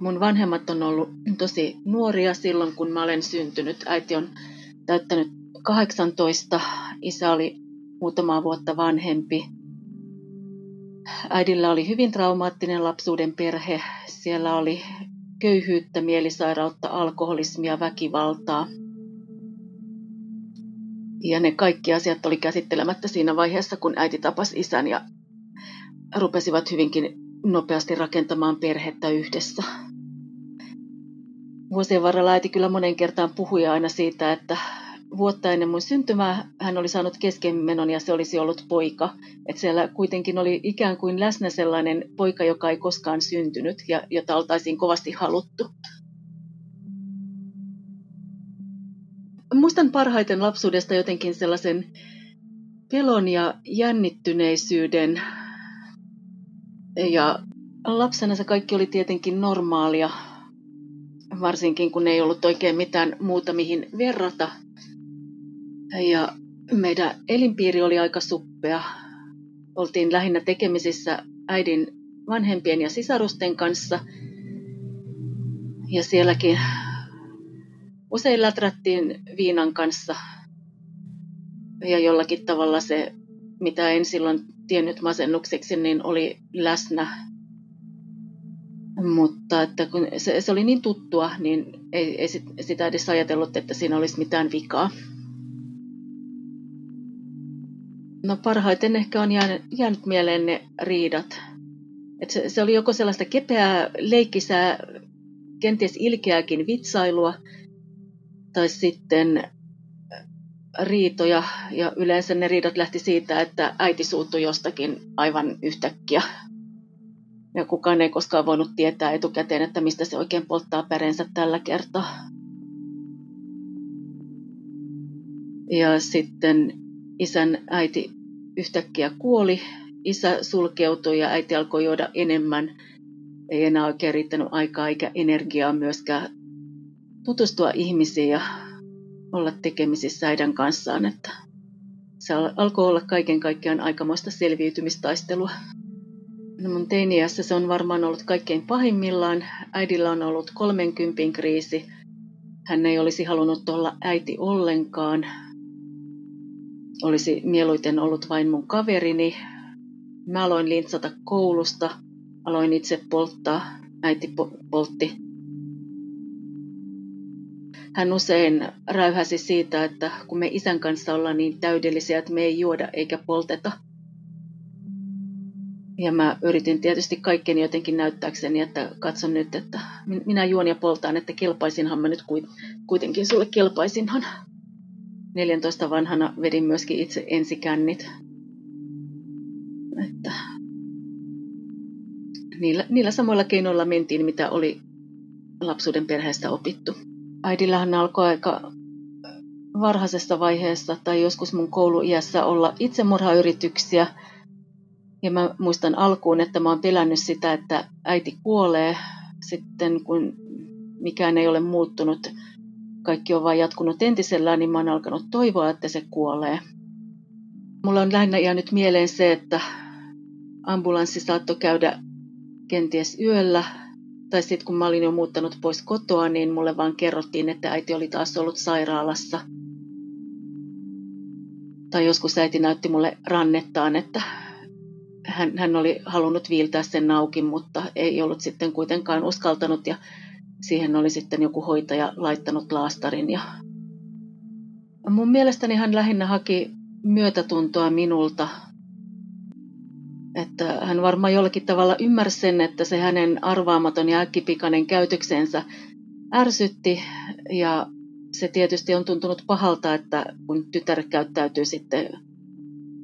Mun vanhemmat on ollut tosi nuoria silloin, kun mä olen syntynyt. Äiti on täyttänyt 18, isä oli muutamaa vuotta vanhempi. Äidillä oli hyvin traumaattinen lapsuuden perhe. Siellä oli köyhyyttä, mielisairautta, alkoholismia, väkivaltaa. Ja ne kaikki asiat oli käsittelemättä siinä vaiheessa, kun äiti tapasi isän ja rupesivat hyvinkin nopeasti rakentamaan perhettä yhdessä. Vuosien varrella äiti kyllä monen kertaan puhui aina siitä, että vuotta ennen mun syntymää hän oli saanut keskenmenon ja se olisi ollut poika. Että siellä kuitenkin oli ikään kuin läsnä sellainen poika, joka ei koskaan syntynyt ja jota oltaisiin kovasti haluttu. Muistan parhaiten lapsuudesta jotenkin sellaisen pelon ja jännittyneisyyden. Ja lapsena se kaikki oli tietenkin normaalia, varsinkin kun ei ollut oikein mitään muuta mihin verrata. Ja meidän elinpiiri oli aika suppea. Oltiin lähinnä tekemisissä äidin vanhempien ja sisarusten kanssa. Ja sielläkin usein läträttiin viinan kanssa. Ja jollakin tavalla se, mitä en silloin tiennyt masennukseksi, niin oli läsnä mutta että kun se, se oli niin tuttua, niin ei, ei sit, sitä edes ajatellut, että siinä olisi mitään vikaa. No parhaiten ehkä on jäänyt, jäänyt mieleen ne riidat. Et se, se oli joko sellaista kepeää, leikkisää, kenties ilkeääkin vitsailua, tai sitten riitoja, ja yleensä ne riidat lähti siitä, että äiti suuttui jostakin aivan yhtäkkiä ja kukaan ei koskaan voinut tietää etukäteen, että mistä se oikein polttaa pärensä tällä kertaa. Ja sitten isän äiti yhtäkkiä kuoli. Isä sulkeutui ja äiti alkoi juoda enemmän. Ei enää oikein riittänyt aikaa eikä energiaa myöskään tutustua ihmisiin ja olla tekemisissä äidän kanssaan. Että se alkoi olla kaiken kaikkiaan aikamoista selviytymistaistelua. Mun teiniässä se on varmaan ollut kaikkein pahimmillaan. Äidillä on ollut 30 kriisi. Hän ei olisi halunnut olla äiti ollenkaan. Olisi mieluiten ollut vain mun kaverini. Mä aloin lintsata koulusta. Aloin itse polttaa. Äiti poltti. Hän usein räyhäsi siitä, että kun me isän kanssa ollaan niin täydellisiä, että me ei juoda eikä polteta – ja mä yritin tietysti kaikkeni jotenkin näyttääkseni, että katson nyt, että minä juon ja poltaan, että kelpaisinhan mä nyt kuitenkin sulle kelpaisinhan. 14 vanhana vedin myöskin itse ensikännit. Että niillä, niillä samoilla keinoilla mentiin, mitä oli lapsuuden perheestä opittu. Äidillähän alkoi aika varhaisessa vaiheessa tai joskus mun kouluiässä olla itsemurhayrityksiä – ja mä muistan alkuun, että mä oon pelännyt sitä, että äiti kuolee sitten, kun mikään ei ole muuttunut, kaikki on vain jatkunut entisellään, niin mä oon alkanut toivoa, että se kuolee. Mulla on lähinnä jäänyt mieleen se, että ambulanssi saattoi käydä kenties yöllä, tai sitten kun mä olin jo muuttanut pois kotoa, niin mulle vaan kerrottiin, että äiti oli taas ollut sairaalassa. Tai joskus äiti näytti mulle rannettaan, että hän, hän oli halunnut viiltää sen auki, mutta ei ollut sitten kuitenkaan uskaltanut ja siihen oli sitten joku hoitaja laittanut laastarin. Ja mun mielestäni hän lähinnä haki myötätuntoa minulta, että hän varmaan jollakin tavalla ymmärsi sen, että se hänen arvaamaton ja äkkipikainen käytöksensä ärsytti ja se tietysti on tuntunut pahalta, että kun tytär käyttäytyy sitten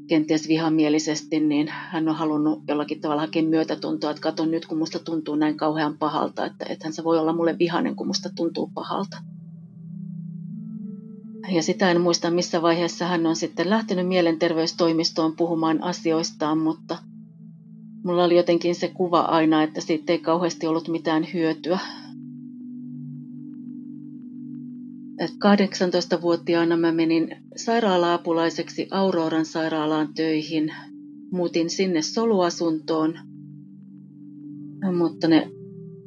kenties vihamielisesti, niin hän on halunnut jollakin tavalla hakea myötätuntoa, että kato nyt kun musta tuntuu näin kauhean pahalta, että ethän se voi olla mulle vihainen, kun musta tuntuu pahalta. Ja sitä en muista, missä vaiheessa hän on sitten lähtenyt mielenterveystoimistoon puhumaan asioistaan, mutta mulla oli jotenkin se kuva aina, että siitä ei kauheasti ollut mitään hyötyä. 18-vuotiaana mä menin sairaala-apulaiseksi Auroran sairaalaan töihin. Muutin sinne soluasuntoon, mutta ne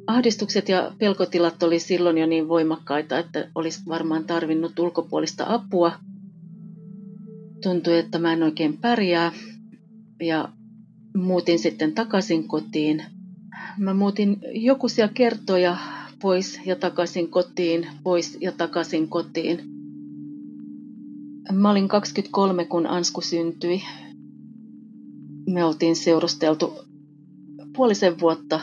ahdistukset ja pelkotilat oli silloin jo niin voimakkaita, että olisi varmaan tarvinnut ulkopuolista apua. Tuntui, että mä en oikein pärjää ja muutin sitten takaisin kotiin. Mä muutin jokuisia kertoja pois ja takaisin kotiin, pois ja takaisin kotiin. Mä olin 23, kun Ansku syntyi. Me oltiin seurusteltu puolisen vuotta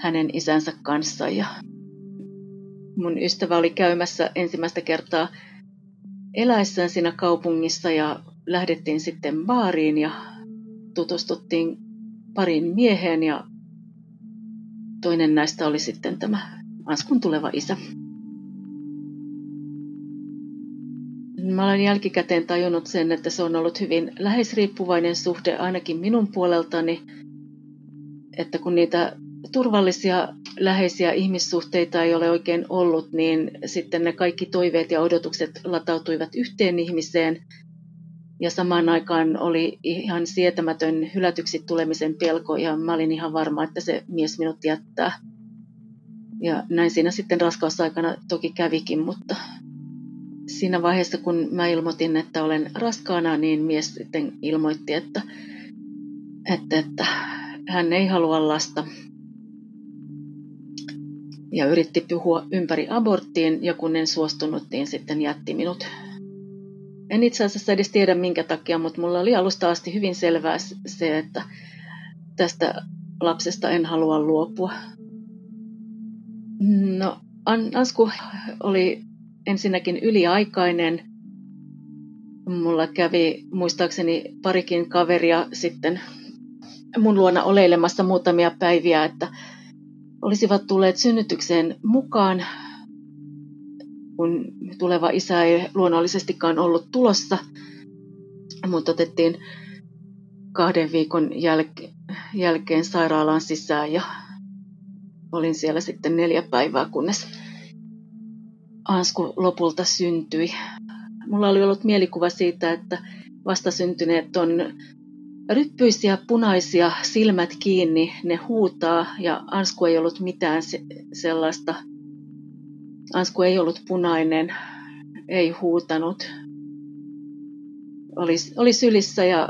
hänen isänsä kanssa ja mun ystävä oli käymässä ensimmäistä kertaa eläessään siinä kaupungissa ja lähdettiin sitten baariin ja tutustuttiin parin mieheen ja toinen näistä oli sitten tämä Anskun tuleva isä. Mä olen jälkikäteen tajunnut sen, että se on ollut hyvin läheisriippuvainen suhde ainakin minun puoleltani, että kun niitä turvallisia läheisiä ihmissuhteita ei ole oikein ollut, niin sitten ne kaikki toiveet ja odotukset latautuivat yhteen ihmiseen ja samaan aikaan oli ihan sietämätön hylätyksi tulemisen pelko ja mä olin ihan varma, että se mies minut jättää. Ja näin siinä sitten raskausaikana toki kävikin, mutta siinä vaiheessa kun mä ilmoitin, että olen raskaana, niin mies sitten ilmoitti, että, että, että hän ei halua lasta. Ja yritti puhua ympäri aborttiin ja kun en suostunut, niin sitten jätti minut. En itse asiassa edes tiedä minkä takia, mutta mulla oli alusta asti hyvin selvää se, että tästä lapsesta en halua luopua. No, Ansku oli ensinnäkin yliaikainen. Mulla kävi muistaakseni parikin kaveria sitten mun luona oleilemassa muutamia päiviä, että olisivat tulleet synnytykseen mukaan, kun tuleva isä ei luonnollisestikaan ollut tulossa. Mutta otettiin kahden viikon jälke- jälkeen sairaalaan sisään ja olin siellä sitten neljä päivää, kunnes Ansku lopulta syntyi. Mulla oli ollut mielikuva siitä, että vastasyntyneet on ryppyisiä punaisia, silmät kiinni, ne huutaa ja Ansku ei ollut mitään se- sellaista. Ansku ei ollut punainen, ei huutanut. Oli, oli sylissä ja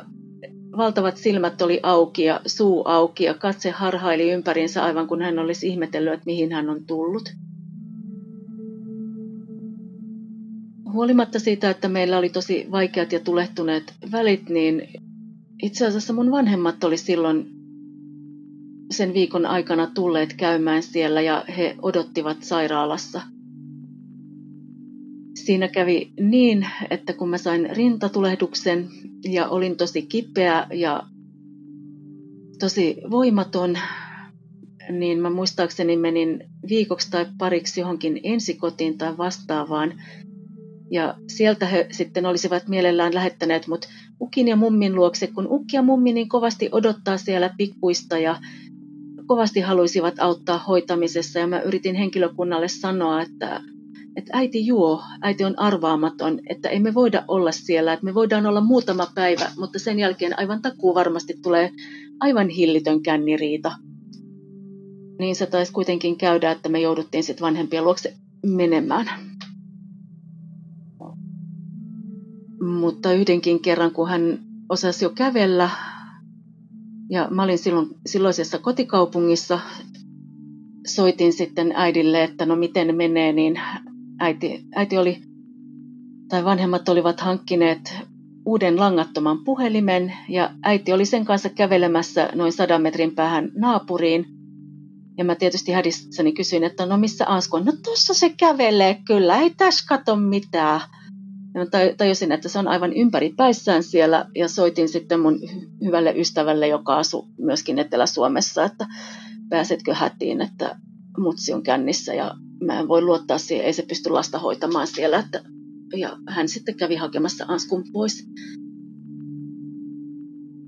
valtavat silmät oli auki ja suu auki ja katse harhaili ympärinsä aivan kun hän olisi ihmetellyt, että mihin hän on tullut. Huolimatta siitä, että meillä oli tosi vaikeat ja tulehtuneet välit, niin itse asiassa mun vanhemmat oli silloin sen viikon aikana tulleet käymään siellä ja he odottivat sairaalassa – siinä kävi niin, että kun mä sain rintatulehduksen ja olin tosi kipeä ja tosi voimaton, niin mä muistaakseni menin viikoksi tai pariksi johonkin ensikotiin tai vastaavaan. Ja sieltä he sitten olisivat mielellään lähettäneet mut Ukin ja mummin luokse, kun Ukki ja mummi niin kovasti odottaa siellä pikkuista ja kovasti haluaisivat auttaa hoitamisessa. Ja mä yritin henkilökunnalle sanoa, että että äiti juo, äiti on arvaamaton, että ei me voida olla siellä, että me voidaan olla muutama päivä, mutta sen jälkeen aivan takuu varmasti tulee aivan hillitön känniriita. Niin se taisi kuitenkin käydä, että me jouduttiin sitten vanhempien luokse menemään. Mutta yhdenkin kerran, kun hän osasi jo kävellä, ja mä olin silloin, silloisessa kotikaupungissa, soitin sitten äidille, että no miten menee, niin äiti, äiti oli, tai vanhemmat olivat hankkineet uuden langattoman puhelimen ja äiti oli sen kanssa kävelemässä noin sadan metrin päähän naapuriin. Ja mä tietysti hädissäni kysyin, että no missä Ansku on? No tuossa se kävelee kyllä, ei tässä kato mitään. Ja tajusin, että se on aivan ympäri päissään siellä ja soitin sitten mun hyvälle ystävälle, joka asuu myöskin Etelä-Suomessa, että pääsetkö hätiin, että mutsi on kännissä ja mä en voi luottaa siihen, ei se pysty lasta hoitamaan siellä. Että, ja hän sitten kävi hakemassa Anskun pois.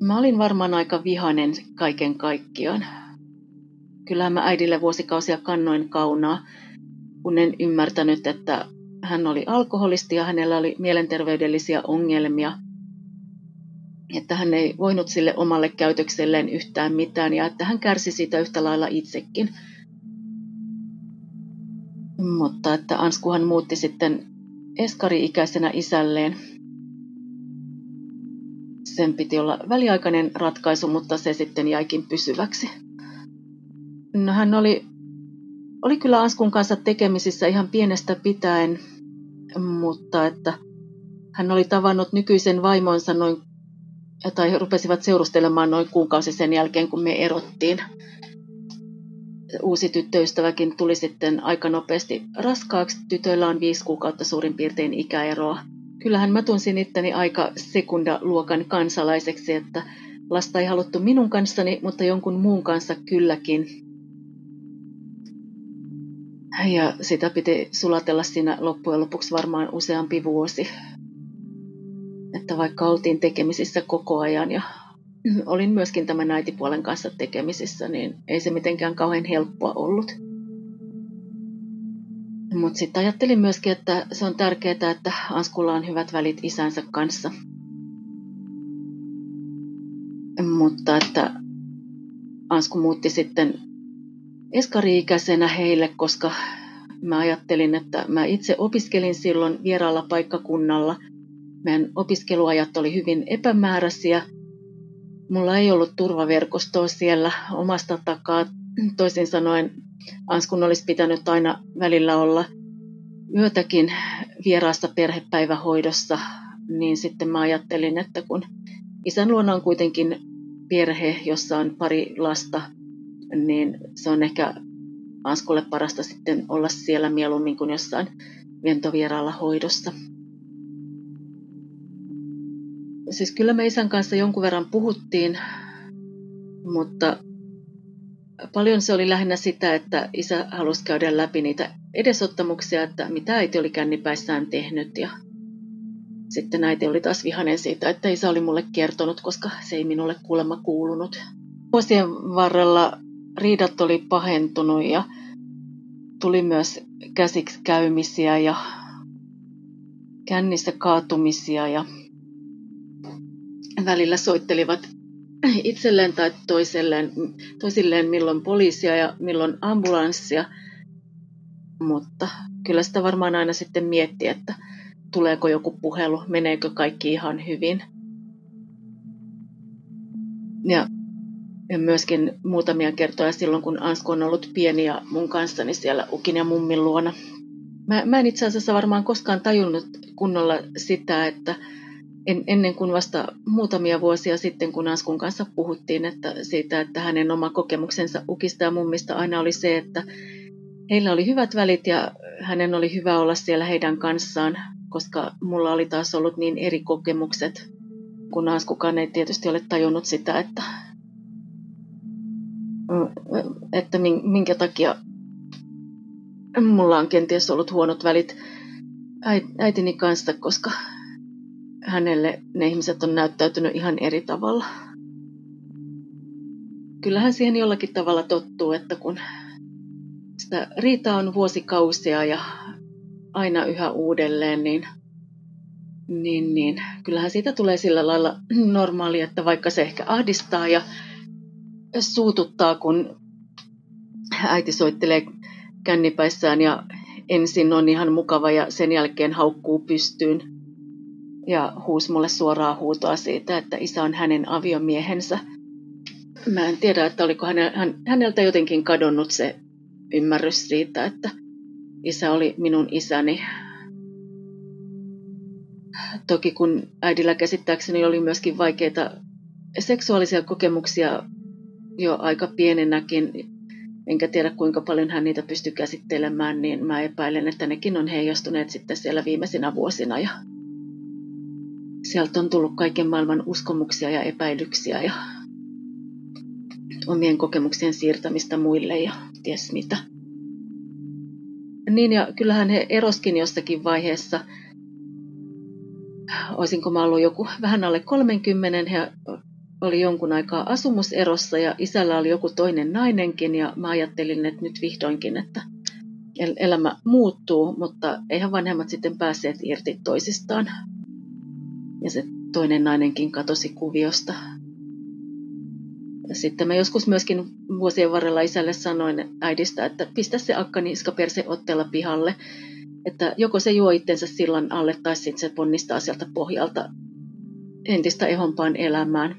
Mä olin varmaan aika vihainen kaiken kaikkiaan. Kyllähän mä äidille vuosikausia kannoin kaunaa, kun en ymmärtänyt, että hän oli alkoholisti ja hänellä oli mielenterveydellisiä ongelmia. Että hän ei voinut sille omalle käytökselleen yhtään mitään ja että hän kärsi siitä yhtä lailla itsekin. Mutta että Anskuhan muutti sitten eskari-ikäisenä isälleen. Sen piti olla väliaikainen ratkaisu, mutta se sitten jäikin pysyväksi. No hän oli, oli kyllä Anskun kanssa tekemisissä ihan pienestä pitäen, mutta että hän oli tavannut nykyisen vaimonsa noin, tai he rupesivat seurustelemaan noin kuukausi sen jälkeen, kun me erottiin. Uusi tyttöystäväkin tuli sitten aika nopeasti raskaaksi. Tytöillä on viisi kuukautta suurin piirtein ikäeroa. Kyllähän mä tunsin itteni aika sekundaluokan kansalaiseksi, että lasta ei haluttu minun kanssani, mutta jonkun muun kanssa kylläkin. Ja sitä piti sulatella siinä loppujen lopuksi varmaan useampi vuosi. Että vaikka oltiin tekemisissä koko ajan ja olin myöskin tämän äitipuolen kanssa tekemisissä, niin ei se mitenkään kauhean helppoa ollut. Mutta sitten ajattelin myöskin, että se on tärkeää, että Anskulla on hyvät välit isänsä kanssa. Mutta että Ansku muutti sitten eskari-ikäisenä heille, koska mä ajattelin, että mä itse opiskelin silloin vieraalla paikkakunnalla. Meidän opiskeluajat oli hyvin epämääräisiä. Mulla ei ollut turvaverkostoa siellä omasta takaa. Toisin sanoen Anskun olisi pitänyt aina välillä olla yötäkin vieraassa perhepäivähoidossa, niin sitten mä ajattelin, että kun isän luona on kuitenkin perhe, jossa on pari lasta, niin se on ehkä Anskulle parasta sitten olla siellä mieluummin kuin jossain ventovieraalla hoidossa. Siis kyllä me isän kanssa jonkun verran puhuttiin, mutta paljon se oli lähinnä sitä, että isä halusi käydä läpi niitä edesottamuksia, että mitä äiti oli kännipäissään tehnyt ja sitten äiti oli taas vihainen siitä, että isä oli mulle kertonut, koska se ei minulle kuulemma kuulunut. Vuosien varrella riidat oli pahentunut ja tuli myös käsiksi käymisiä ja kännissä kaatumisia ja välillä soittelivat itselleen tai toiselleen, toisilleen milloin poliisia ja milloin ambulanssia. Mutta kyllä sitä varmaan aina sitten mietti, että tuleeko joku puhelu, meneekö kaikki ihan hyvin. Ja, myöskin muutamia kertoja silloin, kun Ansku on ollut pieni ja mun kanssani siellä Ukin ja mummin luona. Mä, mä en itse asiassa varmaan koskaan tajunnut kunnolla sitä, että en, ennen kuin vasta muutamia vuosia sitten, kun Askun kanssa puhuttiin että siitä, että hänen oma kokemuksensa ukista ja mummista aina oli se, että heillä oli hyvät välit ja hänen oli hyvä olla siellä heidän kanssaan, koska mulla oli taas ollut niin eri kokemukset, kun Askukaan ei tietysti ole tajunnut sitä, että, että minkä takia mulla on kenties ollut huonot välit äitini kanssa, koska hänelle ne ihmiset on näyttäytynyt ihan eri tavalla. Kyllähän siihen jollakin tavalla tottuu, että kun sitä riitaa on vuosikausia ja aina yhä uudelleen, niin, niin, niin kyllähän siitä tulee sillä lailla normaali, että vaikka se ehkä ahdistaa ja suututtaa, kun äiti soittelee kännipäissään ja ensin on ihan mukava ja sen jälkeen haukkuu pystyyn, ja huusi mulle suoraa huutoa siitä, että isä on hänen aviomiehensä. Mä en tiedä, että oliko häneltä jotenkin kadonnut se ymmärrys siitä, että isä oli minun isäni. Toki kun äidillä käsittääkseni oli myöskin vaikeita seksuaalisia kokemuksia jo aika pienenäkin, enkä tiedä kuinka paljon hän niitä pystyi käsittelemään, niin mä epäilen, että nekin on heijastuneet sitten siellä viimeisinä vuosina. Ja sieltä on tullut kaiken maailman uskomuksia ja epäilyksiä ja omien kokemuksien siirtämistä muille ja ties mitä. Niin ja kyllähän he eroskin jossakin vaiheessa. Oisinko mä ollut joku vähän alle 30, he oli jonkun aikaa asumuserossa ja isällä oli joku toinen nainenkin ja mä ajattelin, että nyt vihdoinkin, että elämä muuttuu, mutta eihän vanhemmat sitten päässeet irti toisistaan. Ja se toinen nainenkin katosi kuviosta. Ja sitten mä joskus myöskin vuosien varrella isälle sanoin äidistä, että pistä se akka perse otteella pihalle, että joko se juo itsensä sillan alle tai sitten se ponnistaa sieltä pohjalta entistä ehompaan elämään.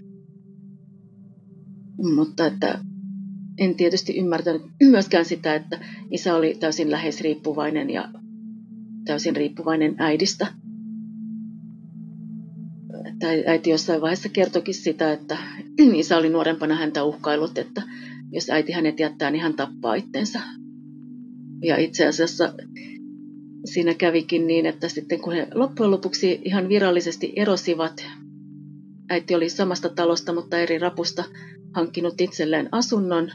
Mutta että en tietysti ymmärtänyt myöskään sitä, että isä oli täysin läheisriippuvainen ja täysin riippuvainen äidistä. Että äiti jossain vaiheessa kertokin sitä, että isä oli nuorempana häntä uhkailut, että jos äiti hänet jättää, niin hän tappaa itsensä. Ja itse asiassa siinä kävikin niin, että sitten kun he loppujen lopuksi ihan virallisesti erosivat, äiti oli samasta talosta, mutta eri rapusta hankkinut itselleen asunnon,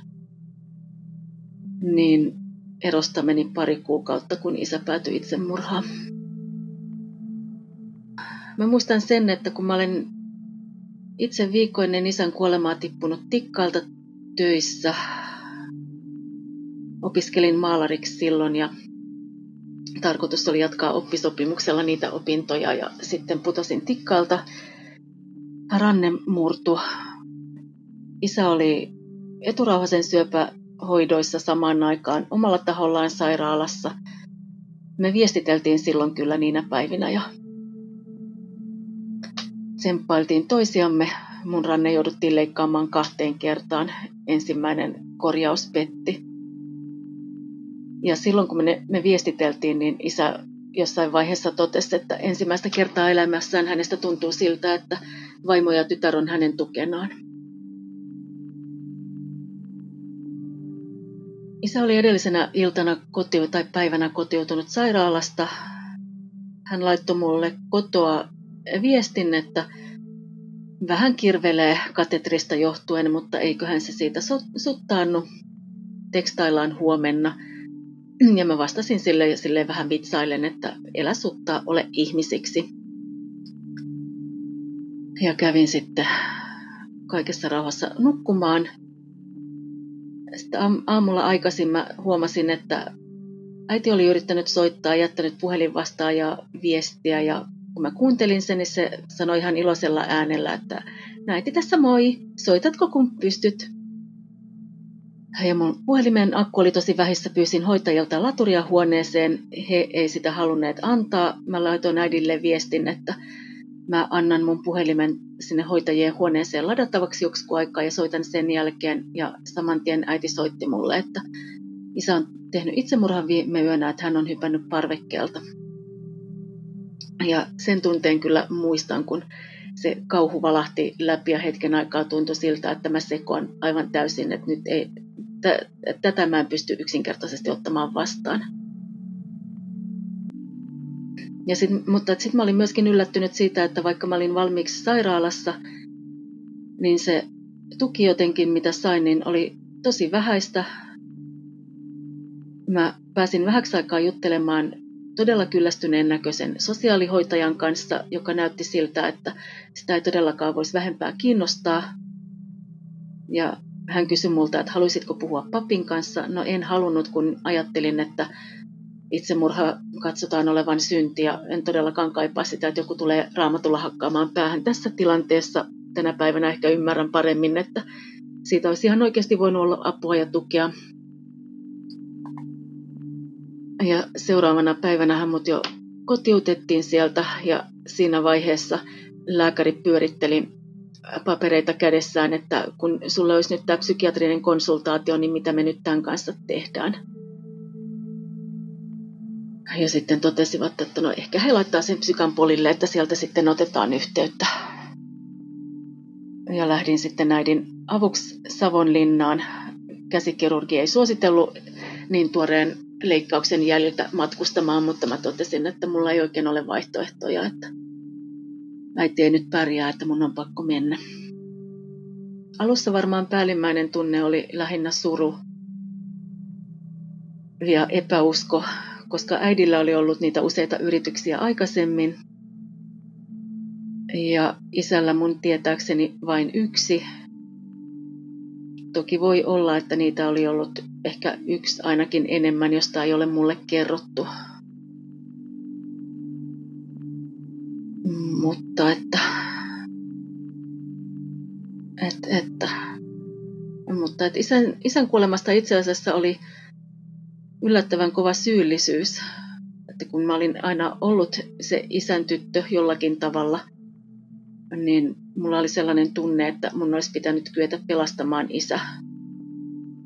niin erosta meni pari kuukautta, kun isä päätyi itsemurhaan. Mä muistan sen, että kun mä olen itse viikkoinen isän kuolemaa tippunut tikkailta töissä, opiskelin maalariksi silloin ja tarkoitus oli jatkaa oppisopimuksella niitä opintoja ja sitten putosin tikkailta. Ranne murtu. Isä oli eturauhasen syöpähoidoissa samaan aikaan omalla tahollaan sairaalassa. Me viestiteltiin silloin kyllä niinä päivinä ja tsemppailtiin toisiamme. Mun ranne jouduttiin leikkaamaan kahteen kertaan. Ensimmäinen korjaus petti. Ja silloin kun me, me viestiteltiin, niin isä jossain vaiheessa totesi, että ensimmäistä kertaa elämässään hänestä tuntuu siltä, että vaimo ja tytär on hänen tukenaan. Isä oli edellisenä iltana kotio tai päivänä kotiutunut sairaalasta. Hän laittoi mulle kotoa viestin, että vähän kirvelee katetrista johtuen, mutta eiköhän se siitä suttaannu. Tekstaillaan huomenna. Ja mä vastasin sille ja sille vähän vitsailen, että elä suttaa, ole ihmisiksi. Ja kävin sitten kaikessa rauhassa nukkumaan. Sitten aamulla aikaisin mä huomasin, että äiti oli yrittänyt soittaa, jättänyt puhelin vastaan ja viestiä ja kun mä kuuntelin sen, niin se sanoi ihan iloisella äänellä, että näiti tässä moi, soitatko kun pystyt? Ja mun puhelimen akku oli tosi vähissä, pyysin hoitajilta laturia huoneeseen. He ei sitä halunneet antaa. Mä laitoin äidille viestin, että mä annan mun puhelimen sinne hoitajien huoneeseen ladattavaksi joksi aikaa ja soitan sen jälkeen. Ja saman tien äiti soitti mulle, että isä on tehnyt itsemurhan viime yönä, että hän on hypännyt parvekkeelta. Ja sen tunteen kyllä muistan, kun se kauhu valahti läpi ja hetken aikaa tuntui siltä, että mä sekoan aivan täysin, että nyt ei, tätä mä en pysty yksinkertaisesti ottamaan vastaan. Ja sit, mutta sitten mä olin myöskin yllättynyt siitä, että vaikka mä olin valmiiksi sairaalassa, niin se tuki jotenkin, mitä sain, niin oli tosi vähäistä. Mä pääsin vähäksi aikaa juttelemaan todella kyllästyneen näköisen sosiaalihoitajan kanssa, joka näytti siltä, että sitä ei todellakaan voisi vähempää kiinnostaa. Ja hän kysyi multa, että haluaisitko puhua papin kanssa. No en halunnut, kun ajattelin, että itsemurha katsotaan olevan synti ja en todellakaan kaipaa sitä, että joku tulee raamatulla hakkaamaan päähän tässä tilanteessa. Tänä päivänä ehkä ymmärrän paremmin, että siitä olisi ihan oikeasti voinut olla apua ja tukea. Ja seuraavana päivänä hän mut jo kotiutettiin sieltä ja siinä vaiheessa lääkäri pyöritteli papereita kädessään, että kun sulla olisi nyt tämä psykiatrinen konsultaatio, niin mitä me nyt tämän kanssa tehdään. Ja sitten totesivat, että no ehkä he laittaa sen psykan polille, että sieltä sitten otetaan yhteyttä. Ja lähdin sitten näiden avuksi Savonlinnaan. Käsikirurgi ei suositellut niin tuoreen leikkauksen jäljiltä matkustamaan, mutta mä totesin, että mulla ei oikein ole vaihtoehtoja, että äiti ei nyt pärjää, että mun on pakko mennä. Alussa varmaan päällimmäinen tunne oli lähinnä suru ja epäusko, koska äidillä oli ollut niitä useita yrityksiä aikaisemmin. Ja isällä mun tietääkseni vain yksi. Toki voi olla, että niitä oli ollut ehkä yksi ainakin enemmän, josta ei ole mulle kerrottu. Mutta että, että, että mutta että isän, isän kuolemasta itse asiassa oli yllättävän kova syyllisyys. Että kun mä olin aina ollut se isän tyttö jollakin tavalla, niin mulla oli sellainen tunne, että mun olisi pitänyt kyetä pelastamaan isä.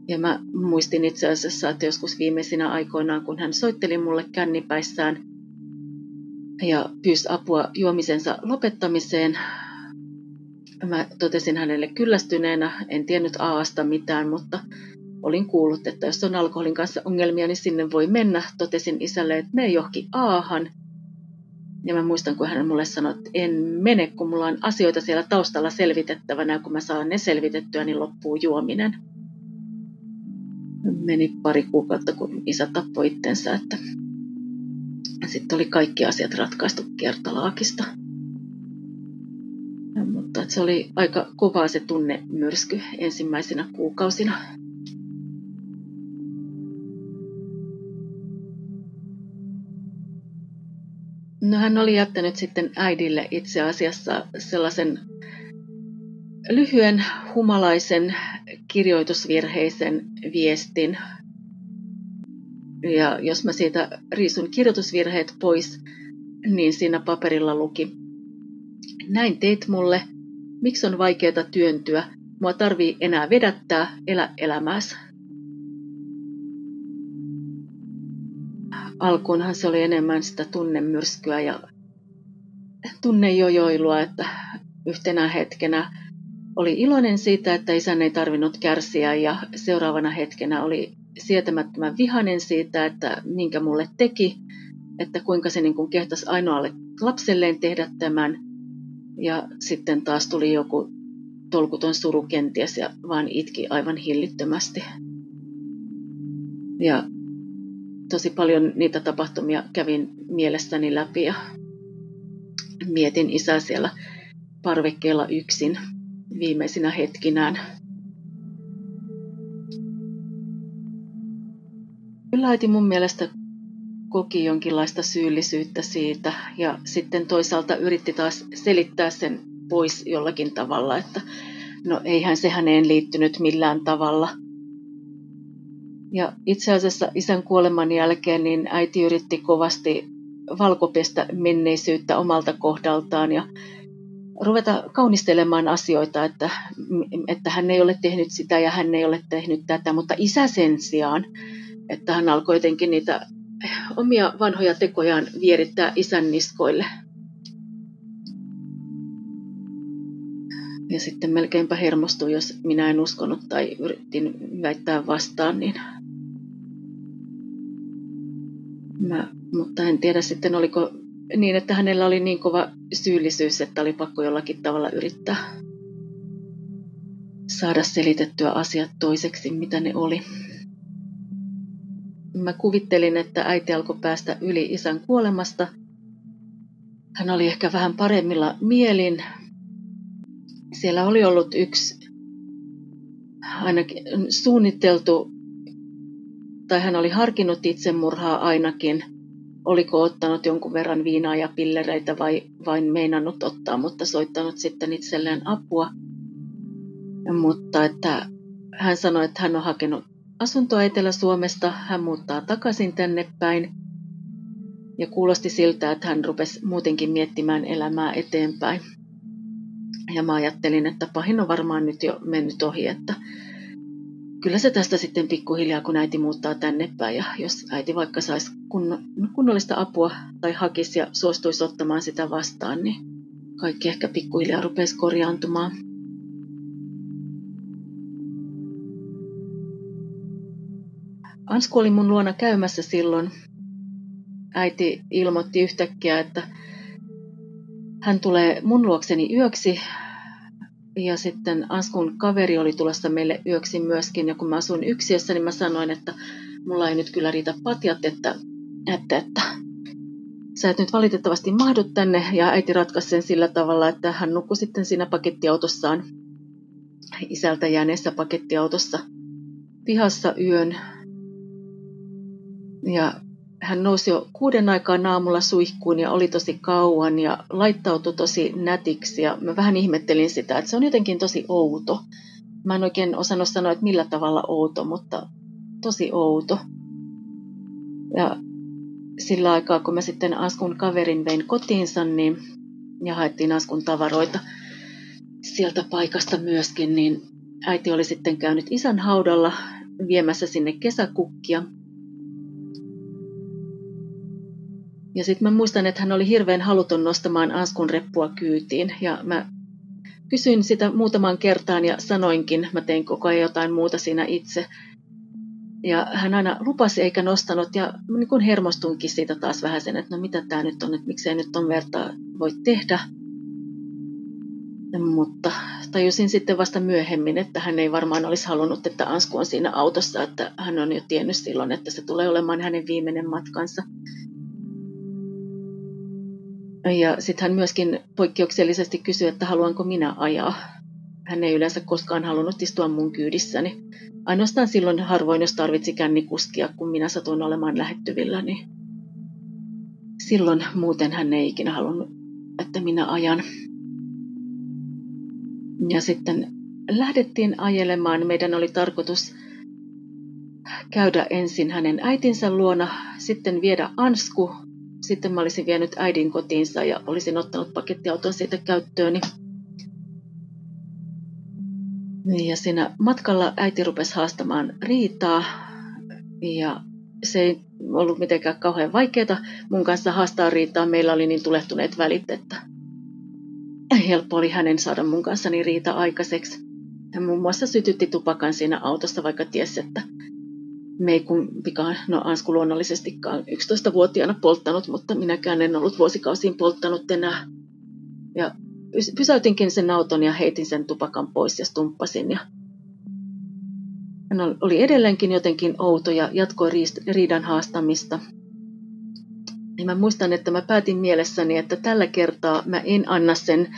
Ja mä muistin itse asiassa, että joskus viimeisinä aikoinaan, kun hän soitteli mulle kännipäissään ja pyysi apua juomisensa lopettamiseen, mä totesin hänelle kyllästyneenä, en tiennyt Aasta mitään, mutta Olin kuullut, että jos on alkoholin kanssa ongelmia, niin sinne voi mennä. Totesin isälle, että me johonkin aahan. Ja mä muistan, kun hän mulle sanoi, että en mene, kun mulla on asioita siellä taustalla selvitettävänä. kun mä saan ne selvitettyä, niin loppuu juominen. Meni pari kuukautta, kun isä tappoi itsensä, että sitten oli kaikki asiat ratkaistu kertalaakista. Mutta se oli aika kovaa se tunne myrsky ensimmäisenä kuukausina. No hän oli jättänyt sitten äidille itse asiassa sellaisen lyhyen humalaisen kirjoitusvirheisen viestin. Ja jos mä siitä riisun kirjoitusvirheet pois, niin siinä paperilla luki. Näin teit mulle. Miksi on vaikeaa työntyä? Mua tarvii enää vedättää, elä elämääsi. Alkuunhan se oli enemmän sitä tunnemyrskyä ja tunnejojoilua, että yhtenä hetkenä oli iloinen siitä, että isän ei tarvinnut kärsiä ja seuraavana hetkenä oli sietämättömän vihanen siitä, että minkä mulle teki, että kuinka se niin kuin kehtasi ainoalle lapselleen tehdä tämän. Ja sitten taas tuli joku tolkuton suru kenties ja vaan itki aivan hillittömästi. Ja tosi paljon niitä tapahtumia kävin mielessäni läpi ja mietin isää siellä parvekkeella yksin viimeisinä hetkinään. Kyllä äiti mun mielestä koki jonkinlaista syyllisyyttä siitä ja sitten toisaalta yritti taas selittää sen pois jollakin tavalla, että no eihän se häneen liittynyt millään tavalla – ja itse asiassa isän kuoleman jälkeen niin äiti yritti kovasti valkopestä menneisyyttä omalta kohdaltaan ja ruveta kaunistelemaan asioita, että, että hän ei ole tehnyt sitä ja hän ei ole tehnyt tätä, mutta isä sen sijaan, että hän alkoi jotenkin niitä omia vanhoja tekojaan vierittää isän niskoille. Ja sitten melkeinpä hermostui, jos minä en uskonut tai yritin väittää vastaan, niin Mä, mutta en tiedä sitten oliko niin, että hänellä oli niin kova syyllisyys, että oli pakko jollakin tavalla yrittää saada selitettyä asiat toiseksi, mitä ne oli. Mä kuvittelin, että äiti alkoi päästä yli isän kuolemasta. Hän oli ehkä vähän paremmilla mielin. Siellä oli ollut yksi ainakin suunniteltu tai hän oli harkinnut itsemurhaa ainakin. Oliko ottanut jonkun verran viinaa ja pillereitä vai vain meinannut ottaa, mutta soittanut sitten itselleen apua. Mutta että hän sanoi, että hän on hakenut asuntoa Etelä-Suomesta, hän muuttaa takaisin tänne päin. Ja kuulosti siltä, että hän rupesi muutenkin miettimään elämää eteenpäin. Ja mä ajattelin, että pahin on varmaan nyt jo mennyt ohi, että kyllä se tästä sitten pikkuhiljaa, kun äiti muuttaa tänne päin. Ja jos äiti vaikka saisi kunnollista apua tai hakisi ja suostuisi ottamaan sitä vastaan, niin kaikki ehkä pikkuhiljaa rupesi korjaantumaan. Ansku oli mun luona käymässä silloin. Äiti ilmoitti yhtäkkiä, että hän tulee mun luokseni yöksi ja sitten Askun kaveri oli tulossa meille yöksi myöskin. Ja kun mä asuin yksiössä, niin mä sanoin, että mulla ei nyt kyllä riitä patjat, että, että, että sä et nyt valitettavasti mahdu tänne. Ja äiti ratkaisi sen sillä tavalla, että hän nukkui sitten siinä pakettiautossaan, isältä jääneessä pakettiautossa pihassa yön. Ja hän nousi jo kuuden aikaan aamulla suihkuun ja oli tosi kauan ja laittautui tosi nätiksi. Ja mä vähän ihmettelin sitä, että se on jotenkin tosi outo. Mä en oikein osannut sanoa, että millä tavalla outo, mutta tosi outo. Ja sillä aikaa, kun mä sitten Askun kaverin vein kotiinsa, niin, ja haettiin Askun tavaroita sieltä paikasta myöskin, niin äiti oli sitten käynyt isän haudalla viemässä sinne kesäkukkia. Ja sitten mä muistan, että hän oli hirveän haluton nostamaan Askun reppua kyytiin. Ja mä kysyin sitä muutaman kertaan ja sanoinkin, mä tein koko ajan jotain muuta siinä itse. Ja hän aina lupasi eikä nostanut ja niin kun hermostunkin siitä taas vähän sen, että no mitä tämä nyt on, että miksei nyt on verta voi tehdä. Mutta tajusin sitten vasta myöhemmin, että hän ei varmaan olisi halunnut, että Ansku on siinä autossa, että hän on jo tiennyt silloin, että se tulee olemaan hänen viimeinen matkansa. Ja sitten hän myöskin poikkeuksellisesti kysyi, että haluanko minä ajaa. Hän ei yleensä koskaan halunnut istua mun kyydissäni. Ainoastaan silloin harvoin, jos tarvitsi kännikuskia, kun minä satuin olemaan lähettyvillä, niin silloin muuten hän ei ikinä halunnut, että minä ajan. Ja sitten lähdettiin ajelemaan. Meidän oli tarkoitus käydä ensin hänen äitinsä luona, sitten viedä Ansku sitten mä olisin vienyt äidin kotiinsa ja olisin ottanut pakettiauton siitä käyttööni. Ja siinä matkalla äiti rupesi haastamaan riitaa ja se ei ollut mitenkään kauhean vaikeaa mun kanssa haastaa riitaa. Meillä oli niin tulehtuneet välit, että helppo oli hänen saada mun kanssani riita aikaiseksi. Hän muun muassa sytytti tupakan siinä autossa, vaikka tiesi, että me ei kumpikaan, no Ansku luonnollisestikaan 11-vuotiaana polttanut, mutta minäkään en ollut vuosikausiin polttanut enää. Ja pysäytinkin sen auton ja heitin sen tupakan pois ja stumppasin. Ja hän oli edelleenkin jotenkin outo ja jatkoi riidan haastamista. Ja mä muistan, että mä päätin mielessäni, että tällä kertaa mä en anna sen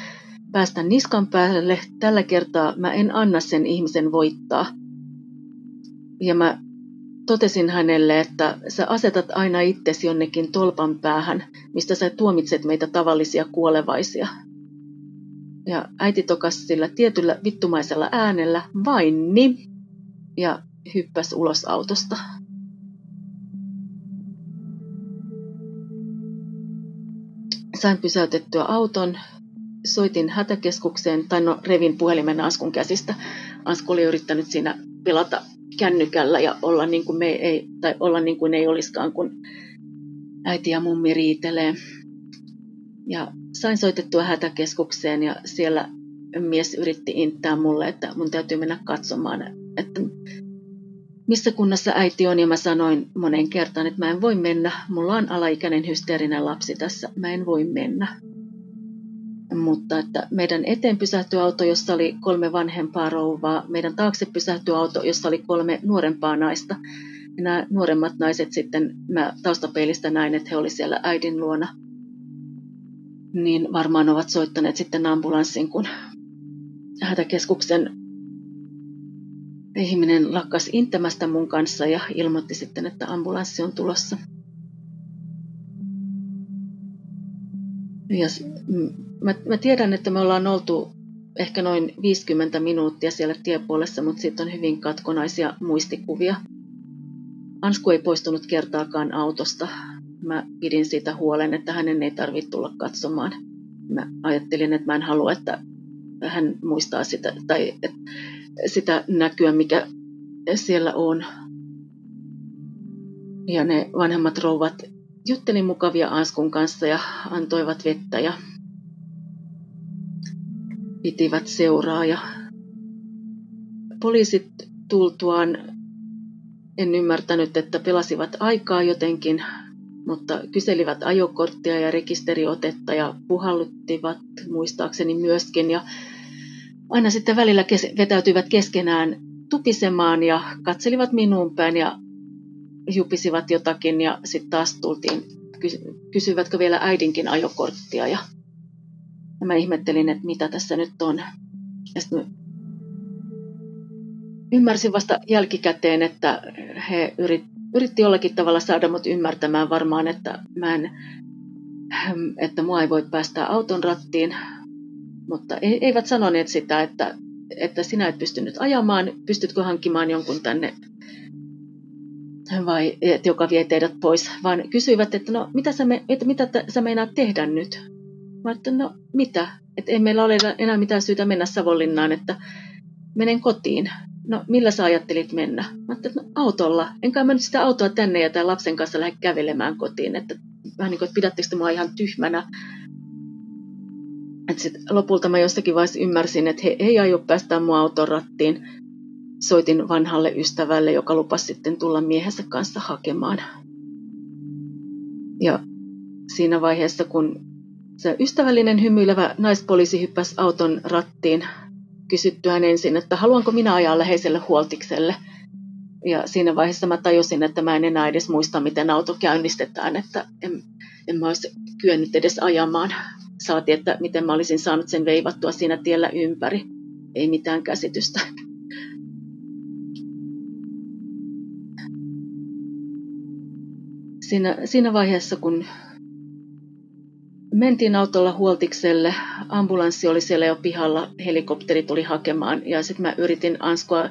päästä niskan päälle. Tällä kertaa mä en anna sen ihmisen voittaa. Ja mä totesin hänelle, että sä asetat aina itsesi jonnekin tolpan päähän, mistä sä tuomitset meitä tavallisia kuolevaisia. Ja äiti tokas sillä tietyllä vittumaisella äänellä vainni ja hyppäs ulos autosta. Sain pysäytettyä auton, soitin hätäkeskukseen, tai no revin puhelimen Askun käsistä. Asku oli yrittänyt siinä pelata kännykällä ja olla niin kuin, me ei, tai olla niin kuin ei olisikaan, kun äiti ja mummi riitelee. Ja sain soitettua hätäkeskukseen ja siellä mies yritti inttää mulle, että mun täytyy mennä katsomaan, että missä kunnassa äiti on. Ja mä sanoin monen kertaan, että mä en voi mennä. Mulla on alaikäinen hysteerinen lapsi tässä. Mä en voi mennä mutta että meidän eteen pysähtyi auto, jossa oli kolme vanhempaa rouvaa, meidän taakse pysähtyi auto, jossa oli kolme nuorempaa naista. Ja nämä nuoremmat naiset sitten, mä taustapeilistä näin, että he olivat siellä äidin luona, niin varmaan ovat soittaneet sitten ambulanssin, kun hätäkeskuksen ihminen lakkas intämästä mun kanssa ja ilmoitti sitten, että ambulanssi on tulossa. Ja mä, mä tiedän, että me ollaan oltu ehkä noin 50 minuuttia siellä tiepuolessa, mutta siitä on hyvin katkonaisia muistikuvia. Ansku ei poistunut kertaakaan autosta. Mä pidin siitä huolen, että hänen ei tarvitse tulla katsomaan. Mä ajattelin, että mä en halua, että hän muistaa sitä, tai sitä näkyä, mikä siellä on. Ja ne vanhemmat rouvat jutteli mukavia Anskun kanssa ja antoivat vettä ja pitivät seuraa. Ja poliisit tultuaan en ymmärtänyt, että pelasivat aikaa jotenkin. mutta kyselivät ajokorttia ja rekisteriotetta ja puhalluttivat muistaakseni myöskin. Ja aina sitten välillä kes- vetäytyivät keskenään tupisemaan ja katselivat minuun päin ja jupisivat jotakin ja sitten taas tultiin, kysyivätkö vielä äidinkin ajokorttia ja mä ihmettelin, että mitä tässä nyt on. Ja sitten ymmärsin vasta jälkikäteen, että he yrit, yritti jollakin tavalla saada mut ymmärtämään varmaan, että mä en, että mua ei voi päästä auton rattiin, mutta eivät sanoneet sitä, että, että sinä et pystynyt ajamaan, pystytkö hankkimaan jonkun tänne vai että joka vie teidät pois, vaan kysyivät, että no mitä sä, me, että mitä sä meinaat tehdä nyt? Mä että no mitä, että ei meillä ole enää mitään syytä mennä Savonlinnaan, että menen kotiin. No millä sä ajattelit mennä? Mä että no, autolla. Enkä mä nyt sitä autoa tänne ja tämän lapsen kanssa lähde kävelemään kotiin. Että vähän niin kuin, että pidättekö te mua ihan tyhmänä. Et sit lopulta mä jostakin vaiheessa ymmärsin, että he ei aio päästä mua auton rattiin. Soitin vanhalle ystävälle, joka lupasi sitten tulla miehensä kanssa hakemaan. Ja siinä vaiheessa, kun se ystävällinen hymyilevä naispoliisi hyppäsi auton rattiin kysyttyään ensin, että haluanko minä ajaa läheiselle huoltikselle. Ja siinä vaiheessa mä tajusin, että mä en enää edes muista, miten auto käynnistetään, että en, en mä olisi kyennyt edes ajamaan. Saati, että miten mä olisin saanut sen veivattua siinä tiellä ympäri. Ei mitään käsitystä. Siinä, siinä vaiheessa, kun mentiin autolla huoltikselle, ambulanssi oli siellä jo pihalla, helikopteri tuli hakemaan ja sitten mä yritin anskua,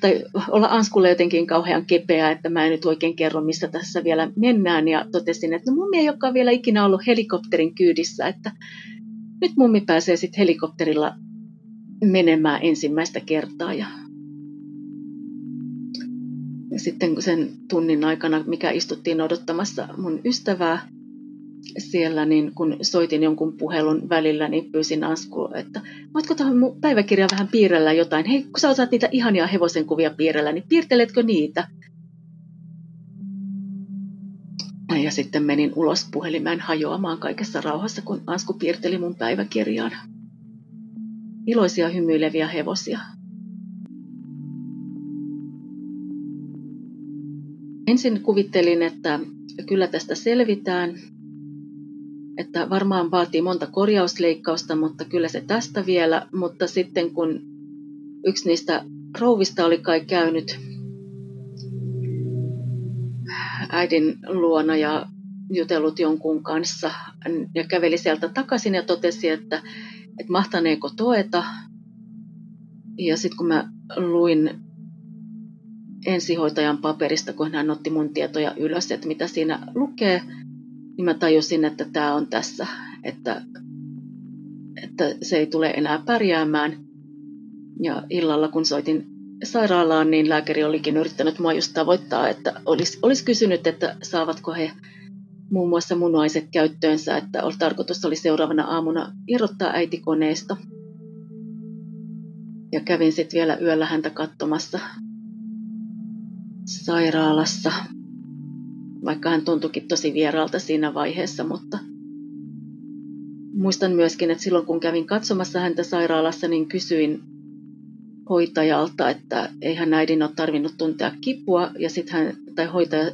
tai olla anskulle jotenkin kauhean kepeä, että mä en nyt oikein kerro, missä tässä vielä mennään ja totesin, että no mummi ei olekaan vielä ikinä ollut helikopterin kyydissä, että nyt mummi pääsee sitten helikopterilla menemään ensimmäistä kertaa ja ja sitten sen tunnin aikana, mikä istuttiin odottamassa mun ystävää, siellä, niin kun soitin jonkun puhelun välillä, niin pyysin Asku, että voitko tuohon mun päiväkirjaan vähän piirrellä jotain? Hei, kun sä osaat niitä ihania hevosen kuvia piirrellä, niin piirteletkö niitä? Ja sitten menin ulos puhelimeen hajoamaan kaikessa rauhassa, kun Asku piirteli mun päiväkirjaan. Iloisia hymyileviä hevosia. Ensin kuvittelin, että kyllä tästä selvitään, että varmaan vaatii monta korjausleikkausta, mutta kyllä se tästä vielä. Mutta sitten kun yksi niistä rouvista oli kai käynyt äidin luona ja jutellut jonkun kanssa ja käveli sieltä takaisin ja totesi, että, että mahtaneeko toeta. Ja sitten kun mä luin ensihoitajan paperista, kun hän otti mun tietoja ylös, että mitä siinä lukee, niin mä tajusin, että tämä on tässä, että, että se ei tule enää pärjäämään. Ja illalla, kun soitin sairaalaan, niin lääkäri olikin yrittänyt mua just tavoittaa, että olisi, olisi kysynyt, että saavatko he muun muassa munuaiset käyttöönsä, että tarkoitus oli seuraavana aamuna irrottaa äiti koneesta. Ja kävin sitten vielä yöllä häntä katsomassa sairaalassa vaikka hän tuntuikin tosi vieraalta siinä vaiheessa, mutta muistan myöskin, että silloin kun kävin katsomassa häntä sairaalassa, niin kysyin hoitajalta, että eihän äidin ole tarvinnut tuntea kipua, ja sitten hän, tai hoitaja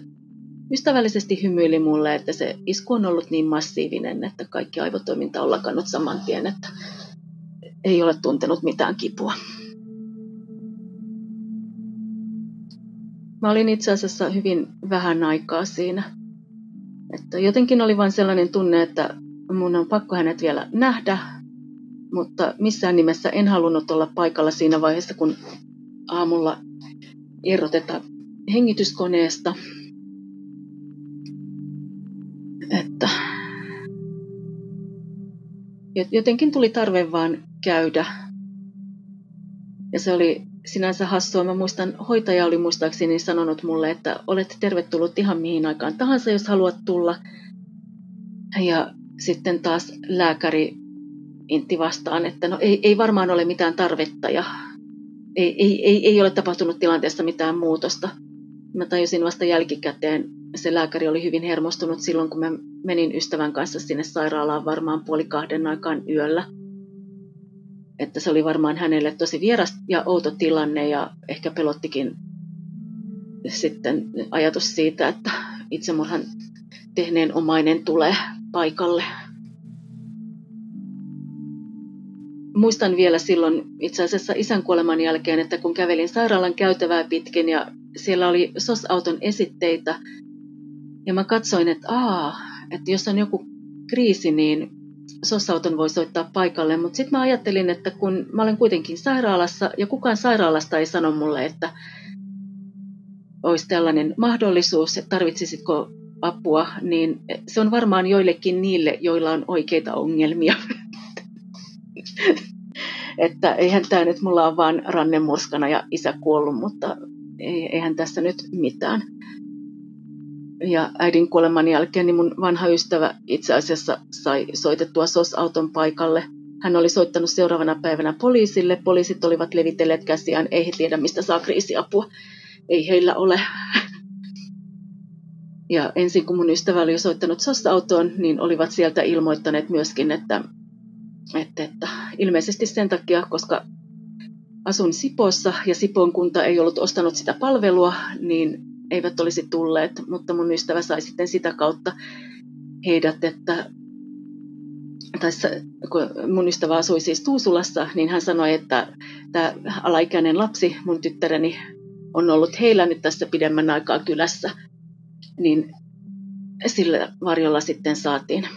ystävällisesti hymyili mulle, että se isku on ollut niin massiivinen, että kaikki aivotoiminta on lakannut saman tien, että ei ole tuntenut mitään kipua. Mä olin itse asiassa hyvin vähän aikaa siinä. Että jotenkin oli vain sellainen tunne, että mun on pakko hänet vielä nähdä, mutta missään nimessä en halunnut olla paikalla siinä vaiheessa, kun aamulla irrotetaan hengityskoneesta. Että jotenkin tuli tarve vaan käydä. Ja se oli sinänsä hassua. Mä muistan, hoitaja oli muistaakseni sanonut mulle, että olet tervetullut ihan mihin aikaan tahansa, jos haluat tulla. Ja sitten taas lääkäri intti vastaan, että no ei, ei varmaan ole mitään tarvetta ja ei, ei, ei, ei ole tapahtunut tilanteessa mitään muutosta. Mä tajusin vasta jälkikäteen, se lääkäri oli hyvin hermostunut silloin, kun mä menin ystävän kanssa sinne sairaalaan varmaan puoli kahden aikaan yöllä. Että se oli varmaan hänelle tosi vieras ja outo tilanne ja ehkä pelottikin sitten ajatus siitä, että itsemurhan tehneen omainen tulee paikalle. Muistan vielä silloin itse asiassa isän kuoleman jälkeen, että kun kävelin sairaalan käytävää pitkin ja siellä oli SOS-auton esitteitä ja mä katsoin, että aa, että jos on joku kriisi, niin SOS-auton voi soittaa paikalle, mutta sitten mä ajattelin, että kun mä olen kuitenkin sairaalassa ja kukaan sairaalasta ei sano mulle, että olisi tällainen mahdollisuus, että tarvitsisitko apua, niin se on varmaan joillekin niille, joilla on oikeita ongelmia. että eihän tämä nyt mulla on vaan rannemurskana ja isä kuollut, mutta eihän tässä nyt mitään. Ja äidin kuoleman jälkeen niin mun vanha ystävä itse asiassa sai soitettua SOS-auton paikalle. Hän oli soittanut seuraavana päivänä poliisille. Poliisit olivat levitelleet käsiään, ei he tiedä mistä saa kriisiapua. Ei heillä ole. Ja ensin kun mun ystävä oli soittanut SOS-autoon, niin olivat sieltä ilmoittaneet myöskin, että, että, että ilmeisesti sen takia, koska asun Sipossa ja Sipon kunta ei ollut ostanut sitä palvelua, niin eivät olisi tulleet, mutta mun ystävä sai sitten sitä kautta heidät, että tai kun mun ystävä asui siis Tuusulassa, niin hän sanoi, että tämä alaikäinen lapsi, mun tyttäreni, on ollut heillä nyt tässä pidemmän aikaa kylässä, niin sillä varjolla sitten saatiin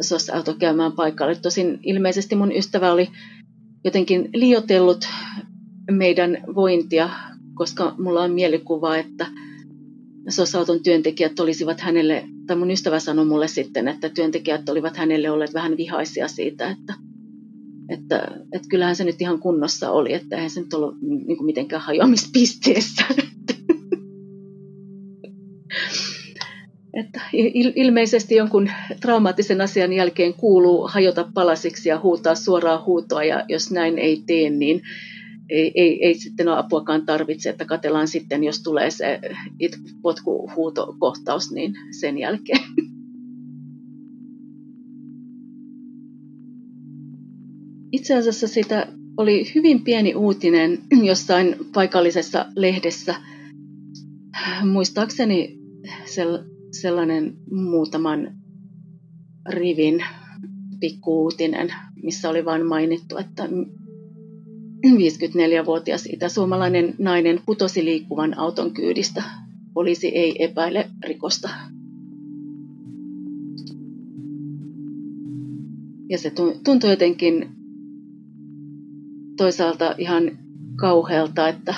SOS-auto käymään paikalle. Tosin ilmeisesti mun ystävä oli jotenkin liotellut meidän vointia, koska mulla on mielikuva, että SOS-auton työntekijät olisivat hänelle, tai mun ystävä sanoi mulle sitten, että työntekijät olivat hänelle olleet vähän vihaisia siitä, että, että, että kyllähän se nyt ihan kunnossa oli, että eihän se nyt ollut niin kuin mitenkään hajoamispisteessä. Että ilmeisesti jonkun traumaattisen asian jälkeen kuuluu hajota palasiksi ja huutaa suoraa huutoa, ja jos näin ei tee, niin ei, ei, ei sitten ole apuakaan tarvitse, että katellaan sitten, jos tulee se potkuhuutokohtaus, niin sen jälkeen. Itse asiassa sitä oli hyvin pieni uutinen jossain paikallisessa lehdessä. Muistaakseni sellainen muutaman rivin pikkuuutinen, missä oli vain mainittu, että 54-vuotias itäsuomalainen nainen putosi liikkuvan auton kyydistä. Poliisi ei epäile rikosta. Ja se tuntui jotenkin toisaalta ihan kauhealta, että,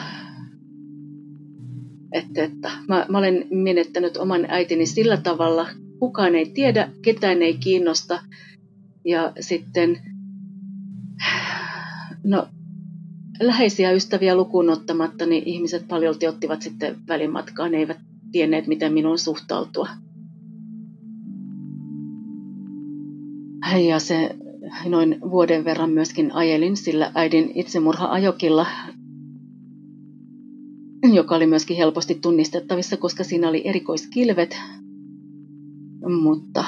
että, että mä, mä olen menettänyt oman äitini sillä tavalla, kukaan ei tiedä, ketään ei kiinnosta. Ja sitten, no läheisiä ystäviä lukuun ottamatta, niin ihmiset paljolti ottivat sitten välimatkaan, ne eivät tienneet, miten minun suhtautua. Ja se noin vuoden verran myöskin ajelin sillä äidin itsemurha-ajokilla, joka oli myöskin helposti tunnistettavissa, koska siinä oli erikoiskilvet. Mutta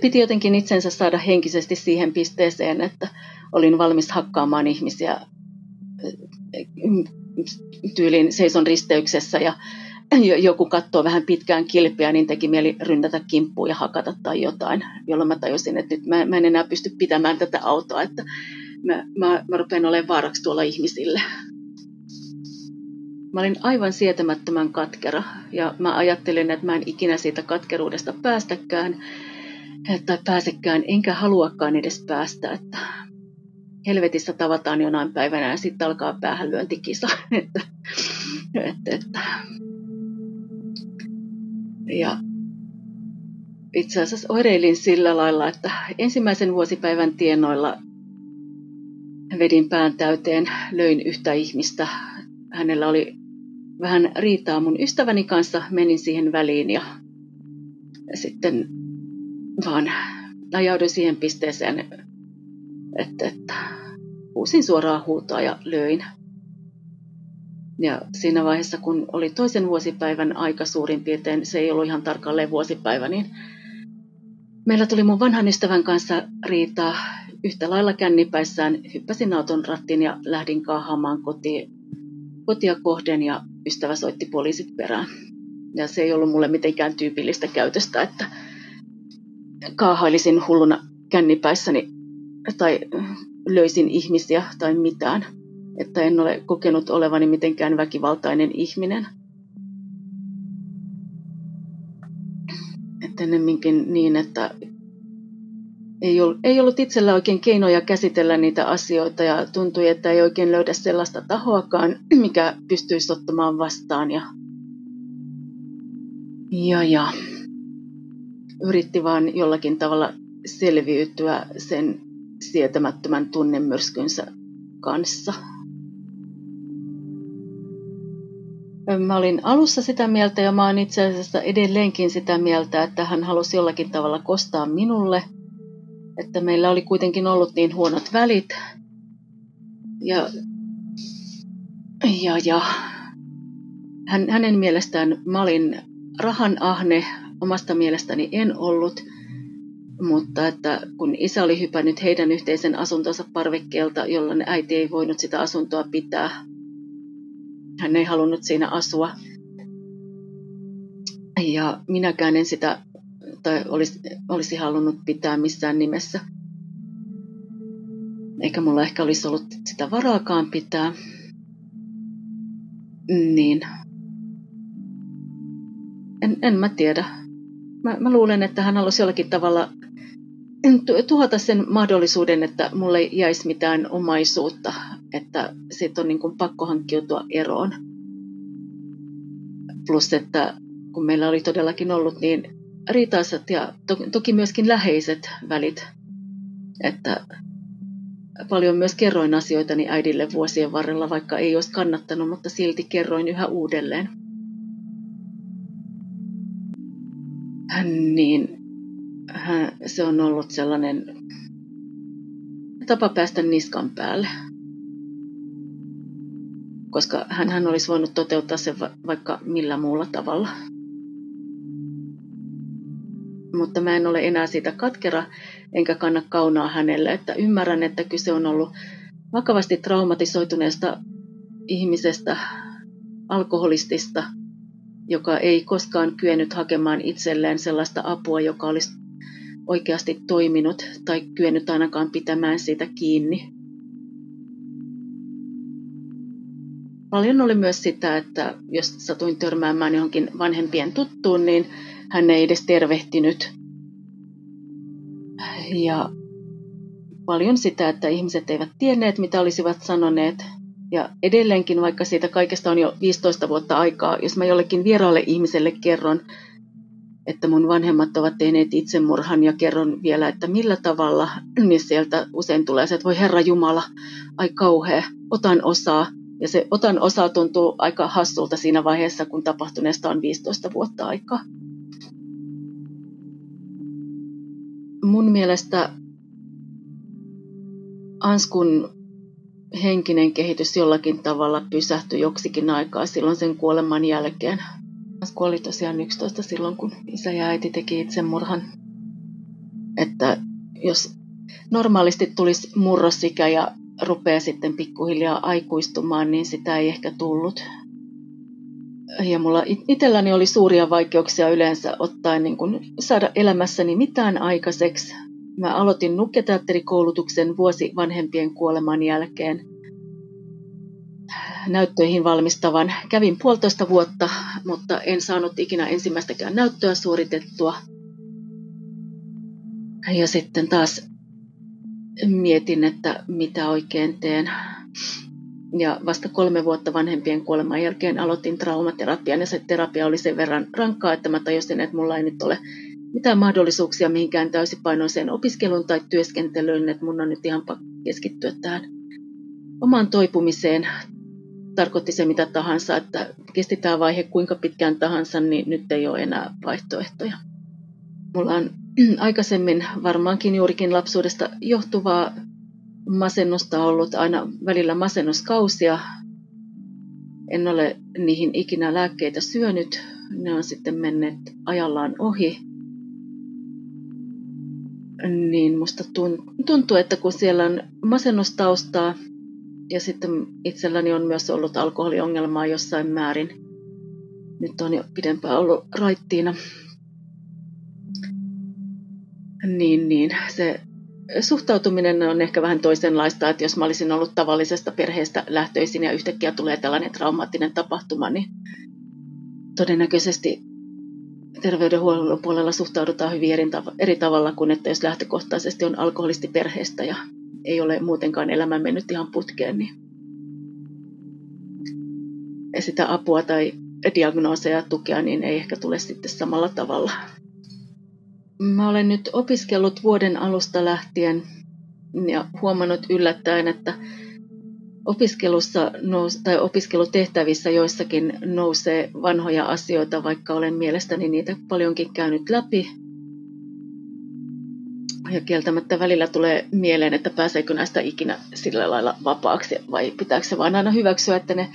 piti jotenkin itsensä saada henkisesti siihen pisteeseen, että olin valmis hakkaamaan ihmisiä tyylin seison risteyksessä ja joku katsoo vähän pitkään kilpeä, niin teki mieli rynnätä kimppuun ja hakata tai jotain, jolloin mä tajusin, että nyt mä, mä en enää pysty pitämään tätä autoa, että mä, mä, mä rupean olemaan vaaraksi tuolla ihmisille. Mä olin aivan sietämättömän katkera ja mä ajattelin, että mä en ikinä siitä katkeruudesta päästäkään tai pääsekään, enkä haluakaan edes päästä, että helvetissä tavataan jonain päivänä ja sitten alkaa päähänlyöntikisa. että, että, että. Ja itse asiassa oireilin sillä lailla, että ensimmäisen vuosipäivän tienoilla vedin pään täyteen, löin yhtä ihmistä. Hänellä oli vähän riitaa mun ystäväni kanssa, menin siihen väliin ja sitten vaan ajauduin siihen pisteeseen, että, että huusin suoraan huutoa ja löin. Ja siinä vaiheessa, kun oli toisen vuosipäivän aika suurin piirtein, se ei ollut ihan tarkalleen vuosipäivä, niin meillä tuli mun vanhan ystävän kanssa riitaa yhtä lailla kännipäissään. Hyppäsin auton rattiin ja lähdin kaahaamaan kotiin, kotia kohden ja ystävä soitti poliisit perään. Ja se ei ollut mulle mitenkään tyypillistä käytöstä, että kaahailisin hulluna kännipäissäni tai löysin ihmisiä tai mitään. Että en ole kokenut olevani mitenkään väkivaltainen ihminen. Että ennemminkin niin, että ei ollut, ei ollut itsellä oikein keinoja käsitellä niitä asioita ja tuntui, että ei oikein löydä sellaista tahoakaan, mikä pystyisi ottamaan vastaan. Ja, ja, ja yritti vaan jollakin tavalla selviytyä sen sietämättömän tunnemyrskynsä kanssa. Mä olin alussa sitä mieltä ja mä oon itse asiassa edelleenkin sitä mieltä, että hän halusi jollakin tavalla kostaa minulle, että meillä oli kuitenkin ollut niin huonot välit. Ja, ja, ja hän, hänen mielestään mä olin rahan ahne, omasta mielestäni en ollut – mutta että kun isä oli hypännyt heidän yhteisen asuntonsa parvekkeelta, jolloin äiti ei voinut sitä asuntoa pitää, hän ei halunnut siinä asua. Ja minäkään en sitä, tai olisi, olisi halunnut pitää missään nimessä. Eikä mulla ehkä olisi ollut sitä varaakaan pitää. Niin. En, en mä tiedä. Mä, mä luulen, että hän halusi jollakin tavalla tuhota sen mahdollisuuden, että mulle ei jäisi mitään omaisuutta, että siitä on niin kuin pakko hankkiutua eroon. Plus, että kun meillä oli todellakin ollut niin riitaisat ja to- toki myöskin läheiset välit, että paljon myös kerroin asioitani äidille vuosien varrella, vaikka ei olisi kannattanut, mutta silti kerroin yhä uudelleen. Niin se on ollut sellainen tapa päästä niskan päälle. Koska hän olisi voinut toteuttaa sen vaikka millä muulla tavalla. Mutta mä en ole enää siitä katkera, enkä kanna kaunaa hänelle, että ymmärrän, että kyse on ollut vakavasti traumatisoituneesta ihmisestä, alkoholistista, joka ei koskaan kyennyt hakemaan itselleen sellaista apua, joka olisi oikeasti toiminut tai kyennyt ainakaan pitämään siitä kiinni. Paljon oli myös sitä, että jos satuin törmäämään johonkin vanhempien tuttuun, niin hän ei edes tervehtinyt. Ja paljon sitä, että ihmiset eivät tienneet, mitä olisivat sanoneet. Ja edelleenkin, vaikka siitä kaikesta on jo 15 vuotta aikaa, jos mä jollekin vieraalle ihmiselle kerron, että mun vanhemmat ovat tehneet itsemurhan ja kerron vielä, että millä tavalla, niin sieltä usein tulee se, että voi Herra Jumala, ai kauhea, otan osaa. Ja se otan osaa tuntuu aika hassulta siinä vaiheessa, kun tapahtuneesta on 15 vuotta aikaa. Mun mielestä Anskun henkinen kehitys jollakin tavalla pysähtyi joksikin aikaa silloin sen kuoleman jälkeen. Kuoli tosiaan 11 silloin, kun isä ja äiti teki itsemurhan. Että jos normaalisti tulisi murrosikä ja rupeaa sitten pikkuhiljaa aikuistumaan, niin sitä ei ehkä tullut. Ja mulla itselläni oli suuria vaikeuksia yleensä ottaen niin kun saada elämässäni mitään aikaiseksi. Mä aloitin nukketeatterikoulutuksen vuosi vanhempien kuoleman jälkeen – näyttöihin valmistavan. Kävin puolitoista vuotta, mutta en saanut ikinä ensimmäistäkään näyttöä suoritettua. Ja sitten taas mietin, että mitä oikein teen. Ja vasta kolme vuotta vanhempien kuoleman jälkeen aloitin traumaterapian ja se terapia oli sen verran rankkaa, että mä tajusin, että mulla ei nyt ole mitään mahdollisuuksia mihinkään täysipainoiseen opiskeluun tai työskentelyyn, että mun on nyt ihan keskittyä tähän omaan toipumiseen tarkoitti se mitä tahansa, että kesti tämä vaihe kuinka pitkään tahansa, niin nyt ei ole enää vaihtoehtoja. Mulla on aikaisemmin varmaankin juurikin lapsuudesta johtuvaa masennusta ollut aina välillä masennuskausia. En ole niihin ikinä lääkkeitä syönyt. Ne on sitten menneet ajallaan ohi. Niin musta tuntuu, että kun siellä on masennustaustaa ja sitten itselläni on myös ollut alkoholiongelmaa jossain määrin. Nyt on jo pidempään ollut raittiina. Niin, niin. Se suhtautuminen on ehkä vähän toisenlaista, että jos mä olisin ollut tavallisesta perheestä lähtöisin ja yhtäkkiä tulee tällainen traumaattinen tapahtuma, niin todennäköisesti terveydenhuollon puolella suhtaudutaan hyvin eri, tav- eri tavalla kuin että jos lähtökohtaisesti on alkoholisti perheestä ja ei ole muutenkaan elämä mennyt ihan putkeen, niin sitä apua tai diagnooseja ja tukea niin ei ehkä tule sitten samalla tavalla. Mä olen nyt opiskellut vuoden alusta lähtien ja huomannut yllättäen, että opiskelussa nous, tai opiskelutehtävissä joissakin nousee vanhoja asioita, vaikka olen mielestäni niitä paljonkin käynyt läpi. Ja kieltämättä välillä tulee mieleen, että pääseekö näistä ikinä sillä lailla vapaaksi vai pitääkö se vain aina hyväksyä, että ne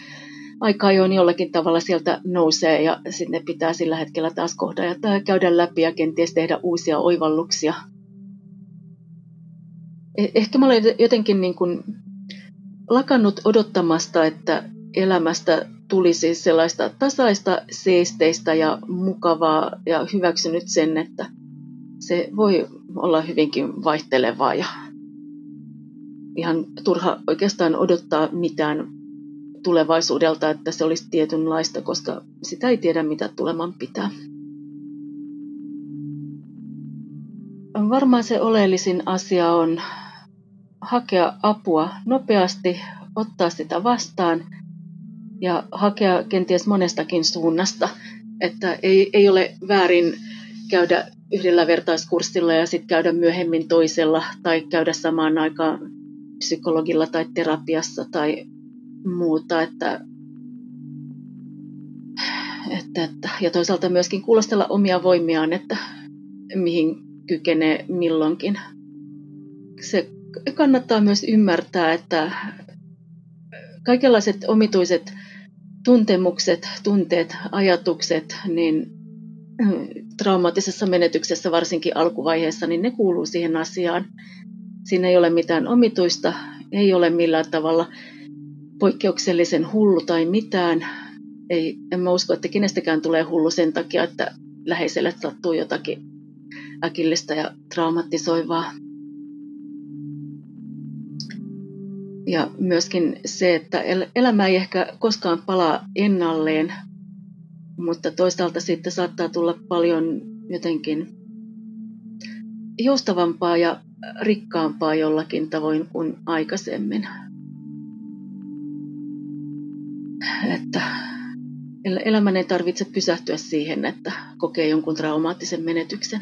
aika ajoin jollakin tavalla sieltä nousee ja sitten pitää sillä hetkellä taas kohdata ja käydä läpi ja kenties tehdä uusia oivalluksia. E- ehkä mä olen jotenkin niin kuin lakannut odottamasta, että elämästä tulisi sellaista tasaista, seesteistä ja mukavaa ja hyväksynyt sen, että se voi olla hyvinkin vaihtelevaa ja ihan turha oikeastaan odottaa mitään tulevaisuudelta, että se olisi tietynlaista, koska sitä ei tiedä, mitä tuleman pitää. Varmaan se oleellisin asia on hakea apua nopeasti, ottaa sitä vastaan ja hakea kenties monestakin suunnasta, että ei, ei ole väärin käydä yhdellä vertaiskurssilla ja sitten käydä myöhemmin toisella tai käydä samaan aikaan psykologilla tai terapiassa tai muuta, että, että, että, ja toisaalta myöskin kuulostella omia voimiaan, että mihin kykenee milloinkin. Se kannattaa myös ymmärtää, että kaikenlaiset omituiset tuntemukset, tunteet, ajatukset, niin traumaattisessa menetyksessä varsinkin alkuvaiheessa, niin ne kuuluu siihen asiaan. Siinä ei ole mitään omituista, ei ole millään tavalla poikkeuksellisen hullu tai mitään. Ei, en mä usko, että kenestäkään tulee hullu sen takia, että läheiselle sattuu jotakin äkillistä ja traumatisoivaa. Ja myöskin se, että elämä ei ehkä koskaan palaa ennalleen, mutta toisaalta sitten saattaa tulla paljon jotenkin joustavampaa ja rikkaampaa jollakin tavoin kuin aikaisemmin. että elämän ei tarvitse pysähtyä siihen, että kokee jonkun traumaattisen menetyksen.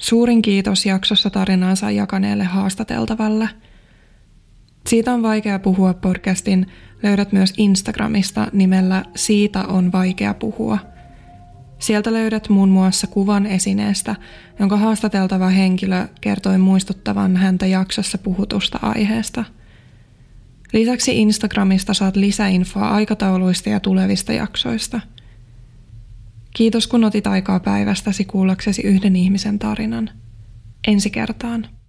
Suurin kiitos jaksossa tarinaansa jakaneelle haastateltavalle. Siitä on vaikea puhua podcastin löydät myös Instagramista nimellä Siitä on vaikea puhua – Sieltä löydät muun muassa kuvan esineestä, jonka haastateltava henkilö kertoi muistuttavan häntä jaksossa puhutusta aiheesta. Lisäksi Instagramista saat lisäinfoa aikatauluista ja tulevista jaksoista. Kiitos kun otit aikaa päivästäsi kuullaksesi yhden ihmisen tarinan. Ensi kertaan.